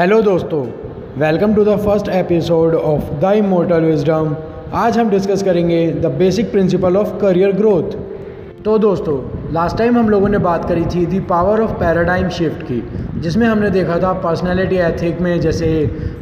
Hello दोस्तों welcome to the first episode of the immortal wisdom आज हम discuss करेंगे the basic principle of career growth तो दोस्तों लास्ट टाइम हम लोगों ने बात करी थी the power of paradigm shift की, जिसमें हमने देखा था पर्सनैलिटी एथिक में जैसे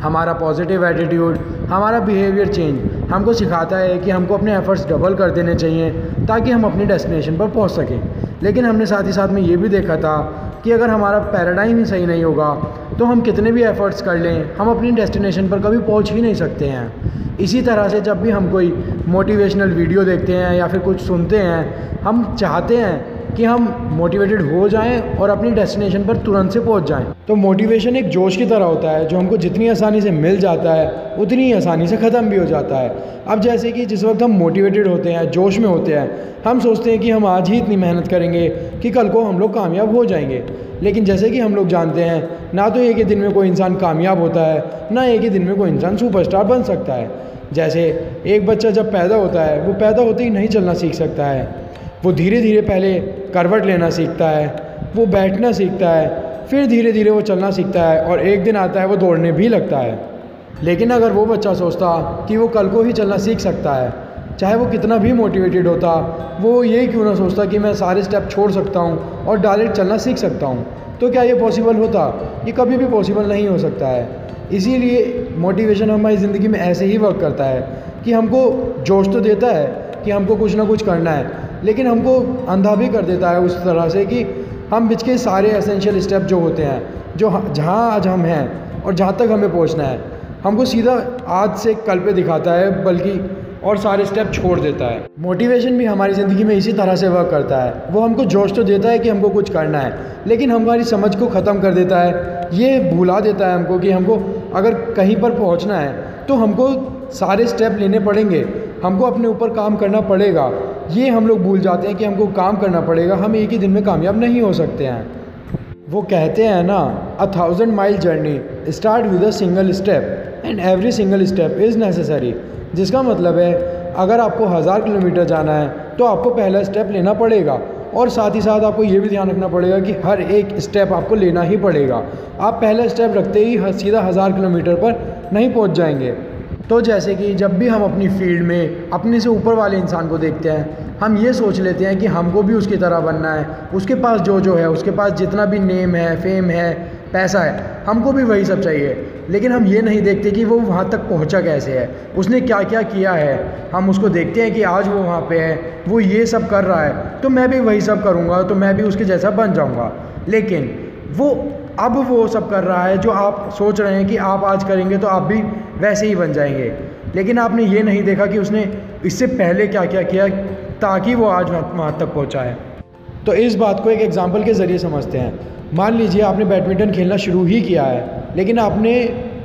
हमारा पॉजिटिव एटीट्यूड हमारा बिहेवियर चेंज हमको सिखाता है कि हमको अपने एफर्ट्स डबल कर देने चाहिए ताकि हम अपनी डेस्टिनेशन पर पहुँच सकें। लेकिन हमने साथ ही साथ में ये भी देखा था कि अगर हमारा पैराडाइम ही सही नहीं होगा तो हम कितने भी एफ़र्ट्स कर लें, हम अपनी डेस्टिनेशन पर कभी पहुँच ही नहीं सकते हैं। इसी तरह से जब भी हम कोई मोटिवेशनल वीडियो देखते हैं या फिर कुछ सुनते हैं, हम चाहते हैं कि हम मोटिवेटेड हो जाएँ और अपनी डेस्टिनेशन पर तुरंत से पहुँच जाएँ। तो मोटिवेशन एक जोश की तरह होता है, जो हमको जितनी आसानी से मिल जाता है, उतनी ही आसानी से ख़त्म भी हो जाता है। अब जैसे कि जिस वक्त हम मोटिवेटेड होते हैं, जोश में होते हैं, हम सोचते हैं कि हम आज ही इतनी मेहनत करेंगे कि कल को हम लोग कामयाब हो जाएँगे। लेकिन जैसे कि हम लोग जानते हैं, ना तो एक ही दिन में कोई इंसान कामयाब होता है, ना एक ही दिन में कोई इंसान सुपरस्टार बन सकता है। जैसे एक बच्चा जब पैदा होता है, वो पैदा होते ही नहीं चलना सीख सकता है। वो धीरे धीरे पहले करवट लेना सीखता है, वो बैठना सीखता है, फिर धीरे धीरे वो चलना सीखता है और एक दिन आता है वो दौड़ने भी लगता है। लेकिन अगर वो बच्चा सोचता कि वो कल को ही चलना सीख सकता है, चाहे वो कितना भी मोटिवेटेड होता, वो ये क्यों ना सोचता कि मैं सारे स्टेप छोड़ सकता हूँ और डायरेक्ट चलना सीख सकता हूँ तो क्या ये पॉसिबल होता? ये कभी भी पॉसिबल नहीं हो सकता है। इसीलिए मोटिवेशन हमारी ज़िंदगी में ऐसे ही वर्क करता है कि हमको जोश तो देता है कि हमको कुछ ना कुछ करना है लेकिन हमको अंधा भी कर देता है उस तरह से कि हम बिच के सारे एसेंशियल स्टेप जो होते हैं, जो जहाँ आज हम हैं और जहाँ तक हमें पहुँचना है, हमको सीधा आज से कल पे दिखाता है, बल्कि और सारे स्टेप छोड़ देता है। मोटिवेशन भी हमारी ज़िंदगी में इसी तरह से वर्क करता है। वो हमको जोश तो देता है कि हमको कुछ करना है, लेकिन हमारी समझ को ख़त्म कर देता है। ये भुला देता है हमको कि हमको अगर कहीं पर पहुँचना है तो हमको सारे स्टेप लेने पड़ेंगे। हमको अपने ऊपर काम करना पड़ेगा। ये हम लोग भूल जाते हैं कि हमको काम करना पड़ेगा। हम एक ही दिन में कामयाब नहीं हो सकते हैं। वो कहते हैं ना a thousand mile journey start with a single step and every single step is necessary जिसका मतलब है, अगर आपको हज़ार किलोमीटर जाना है तो आपको पहला स्टेप लेना पड़ेगा। और साथ ही साथ आपको ये भी ध्यान रखना पड़ेगा कि हर एक स्टेप आपको लेना ही पड़ेगा। आप पहला स्टेप रखते ही सीधा हज़ार किलोमीटर पर नहीं पहुँच जाएँगे। तो जैसे कि जब भी हम अपनी फ़ील्ड में अपने से ऊपर वाले इंसान को देखते हैं, हम ये सोच लेते हैं कि हमको भी उसकी तरह बनना है। उसके पास जो जो है, उसके पास जितना भी नेम है फेम है, पैसा है, हमको भी वही सब चाहिए। लेकिन हम ये नहीं देखते कि वो वहाँ तक पहुँचा कैसे है। उसने क्या क्या किया है? हम उसको देखते हैं कि आज वो वहाँ पे है, वो ये सब कर रहा है तो मैं भी वही सब करूँगा तो मैं भी उसके जैसा बन जाऊँगा। लेकिन वो अब वो सब कर रहा है, जो आप सोच रहे हैं कि आप आज करेंगे तो आप भी वैसे ही बन जाएँगे। लेकिन आपने ये नहीं देखा कि उसने इससे पहले क्या क्या किया ताकि वो आज वहाँ तक पहुँचा है तो इस बात को एक एग्ज़ाम्पल के ज़रिए समझते हैं। मान लीजिए आपने बैडमिंटन खेलना शुरू ही किया है, लेकिन आपने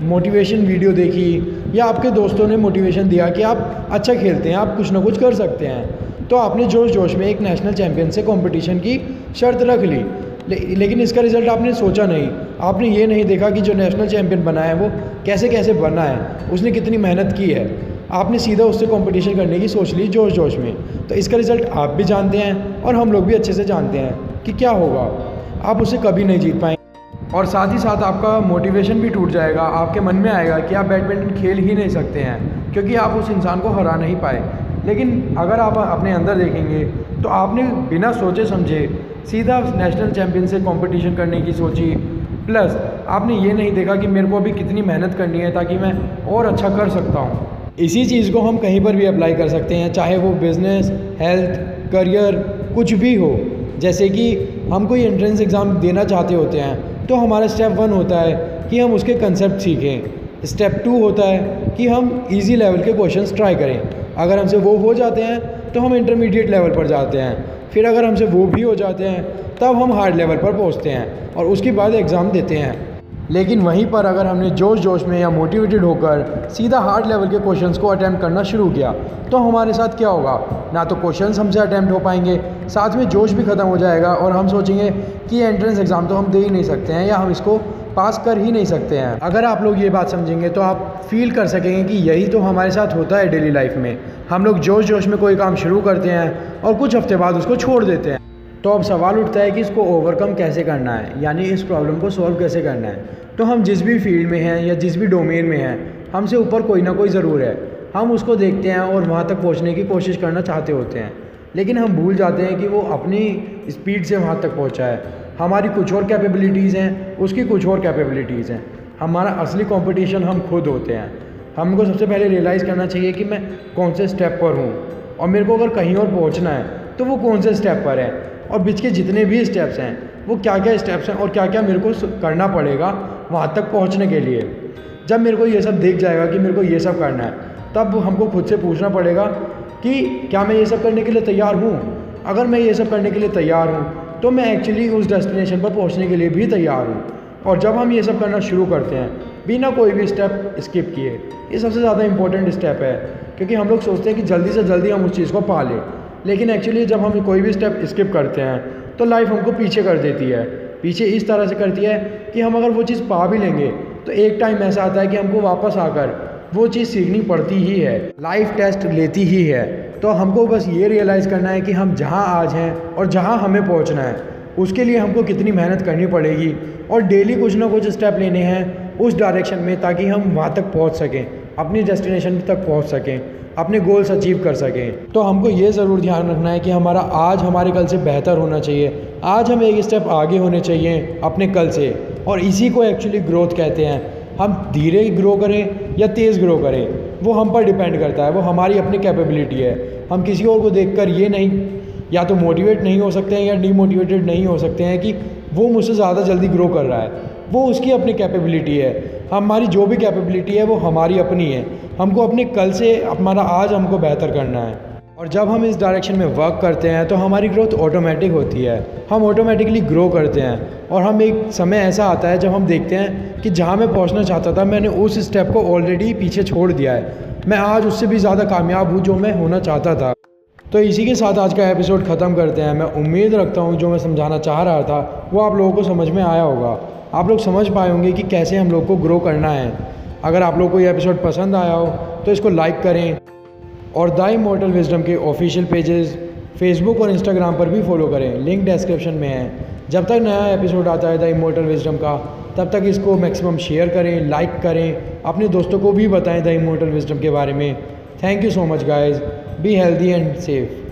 मोटिवेशन वीडियो देखी या आपके दोस्तों ने मोटिवेशन दिया कि आप अच्छा खेलते हैं, आप कुछ ना कुछ कर सकते हैं। तो आपने जोश जोश में एक नेशनल चैम्पियन से कंपटीशन की शर्त रख ली। ले, लेकिन इसका रिज़ल्ट आपने सोचा नहीं। आपने ये नहीं देखा कि जो नेशनल चैम्पियन बना है वो कैसे कैसे बना है। उसने कितनी मेहनत की है। आपने सीधा उससे कंपटीशन करने की सोच ली जोश जोश में। तो इसका रिज़ल्ट आप भी जानते हैं और हम लोग भी अच्छे से जानते हैं कि क्या होगा। आप उसे कभी नहीं जीत पाएँगे। और साथ ही साथ आपका मोटिवेशन भी टूट जाएगा। आपके मन में आएगा कि आप बैडमिंटन खेल ही नहीं सकते हैं क्योंकि आप उस इंसान को हरा नहीं पाए। लेकिन अगर आप अपने अंदर देखेंगे तो आपने बिना सोचे समझे सीधा नेशनल चैम्पियन से कंपटीशन करने की सोची। प्लस आपने ये नहीं देखा कि मेरे को अभी कितनी मेहनत करनी है ताकि मैं और अच्छा कर सकता हूँ। इसी चीज़ को हम कहीं पर भी अप्लाई कर सकते हैं, चाहे वो बिज़नेस हेल्थ करियर कुछ भी हो। जैसे कि हम कोई एंट्रेंस एग्ज़ाम देना चाहते होते हैं तो हमारा स्टेप वन होता है कि हम उसके कंसेप्ट सीखें। स्टेप टू होता है कि हम इजी लेवल के क्वेश्चंस ट्राई करें। अगर हमसे वो हो जाते हैं तो हम इंटरमीडिएट लेवल पर जाते हैं। फिर अगर हमसे वो भी हो जाते हैं, तब हम हार्ड लेवल पर पहुँचते हैं और उसके बाद एग्ज़ाम देते हैं। लेकिन वहीं पर अगर हमने जोश जोश में या मोटिवेटेड होकर सीधा हार्ड लेवल के क्वेश्चंस को अटैम्प्ट करना शुरू किया तो हमारे साथ क्या होगा? ना तो क्वेश्चंस हमसे अटैम्प्ट हो पाएँगे, साथ में जोश भी ख़त्म हो जाएगा और हम सोचेंगे कि एंट्रेंस एग्ज़ाम तो हम दे ही नहीं सकते हैं या हम इसको पास कर ही नहीं सकते हैं। अगर आप लोग ये बात समझेंगे तो आप फील कर सकेंगे कि यही तो हमारे साथ होता है डेली लाइफ में। हम लोग जोश जोश में कोई काम शुरू करते हैं और कुछ हफ़्ते बाद उसको छोड़ देते हैं। तो अब सवाल उठता है कि इसको ओवरकम कैसे करना है? यानी इस प्रॉब्लम को सॉल्व कैसे करना है? तो हम जिस भी फ़ील्ड में हैं या जिस भी डोमेन में हैं, हमसे ऊपर कोई ना कोई ज़रूर है। हम उसको देखते हैं और वहाँ तक पहुँचने की कोशिश करना चाहते होते हैं। लेकिन हम भूल जाते हैं कि वो अपनी स्पीड से वहाँ तक पहुँचा है। हमारी कुछ और कैपेबिलिटीज़ हैं, उसकी कुछ और कैपेबिलिटीज़ हैं। हमारा असली कंपटीशन हम खुद होते हैं। हमको सबसे पहले रियलाइज़ करना चाहिए कि मैं कौन से स्टेप पर हूँ। और मेरे को अगर कहीं और पहुँचना है तो वो कौन से स्टेप पर है? और बीच के जितने भी स्टेप्स हैं, वो क्या क्या स्टेप्स हैं और क्या क्या मेरे को करना पड़ेगा वहाँ तक पहुँचने के लिए। जब मेरे को ये सब देख जाएगा कि मेरे को ये सब करना है, तब हमको खुद से पूछना पड़ेगा कि क्या मैं ये सब करने के लिए तैयार हूँ? अगर मैं ये सब करने के लिए तैयार हूँ तो मैं एक्चुअली उस डेस्टिनेशन पर पहुँचने के लिए भी तैयार हूँ। और जब हम ये सब करना शुरू करते हैं, बिना कोई भी स्टेप स्किप किए, ये सबसे ज़्यादा इंपॉर्टेंट स्टेप है, क्योंकि हम लोग सोचते हैं कि जल्दी से जल्दी हम उस चीज़ को पा लें लेकिन एक्चुअली जब हम कोई भी स्टेप स्किप करते हैं तो लाइफ हमको पीछे कर देती है। पीछे इस तरह से करती है कि हम अगर वो चीज़ पा भी लेंगे तो एक टाइम ऐसा आता है कि हमको वापस आकर वो चीज़ सीखनी पड़ती ही है लाइफ टेस्ट लेती ही है। तो हमको बस ये रियलाइज़ करना है कि हम जहाँ आज हैं और जहाँ हमें पहुँचना है, उसके लिए हमको कितनी मेहनत करनी पड़ेगी और डेली कुछ ना कुछ स्टेप लेने हैं उस डायरेक्शन में ताकि हम वहाँ तक पहुँच सकें, अपनी डेस्टिनेशन तक पहुँच सकें, अपने गोल्स अचीव कर सकें। तो हमको ये ज़रूर ध्यान रखना है कि हमारा आज हमारे कल से बेहतर होना चाहिए, आज हम एक स्टेप आगे होने चाहिए अपने कल से और इसी को एक्चुअली ग्रोथ कहते हैं। हम धीरे ग्रो करें या तेज़ ग्रो करें, वो हम पर डिपेंड करता है, वो हमारी अपनी कैपेबिलिटी है। हम किसी और को देखकर ये नहीं, या तो मोटिवेट नहीं हो सकते हैं या डीमोटिवेटेड नहीं हो सकते हैं कि वो मुझसे ज़्यादा जल्दी ग्रो कर रहा है। वो उसकी अपनी कैपेबिलिटी है। हमारी जो भी कैपेबिलिटी है, वो हमारी अपनी है। हमको अपने कल से, हमारा आज हमको बेहतर करना है। और जब हम इस डायरेक्शन में वर्क करते हैं तो हमारी ग्रोथ ऑटोमेटिक होती है। हम ऑटोमेटिकली ग्रो करते हैं। और हम एक समय ऐसा आता है, जब हम देखते हैं कि जहाँ मैं पहुँचना चाहता था, मैंने उस स्टेप को ऑलरेडी पीछे छोड़ दिया है। मैं आज उससे भी ज़्यादा कामयाब हूँ, जो मैं होना चाहता था। तो इसी के साथ आज का एपिसोड ख़त्म करते हैं। मैं उम्मीद रखता हूँ, जो मैं समझाना चाह रहा था, वो आप लोगों को समझ में आया होगा। आप लोग समझ पाए होंगे कि कैसे हम लोग को ग्रो करना है। अगर आप लोग को ये एपिसोड पसंद आया हो तो इसको लाइक करें। और द इमोटल विजडम के ऑफिशियल पेजेस फेसबुक और इंस्टाग्राम पर भी फॉलो करें। लिंक डिस्क्रिप्शन में है। जब तक नया एपिसोड आता है द इमोटल विजडम का, तब तक इसको मैक्सिमम शेयर करें, लाइक करें, अपने दोस्तों को भी बताएँ द इमोटल विजडम के बारे में। Thank you so much guys be healthy and safe.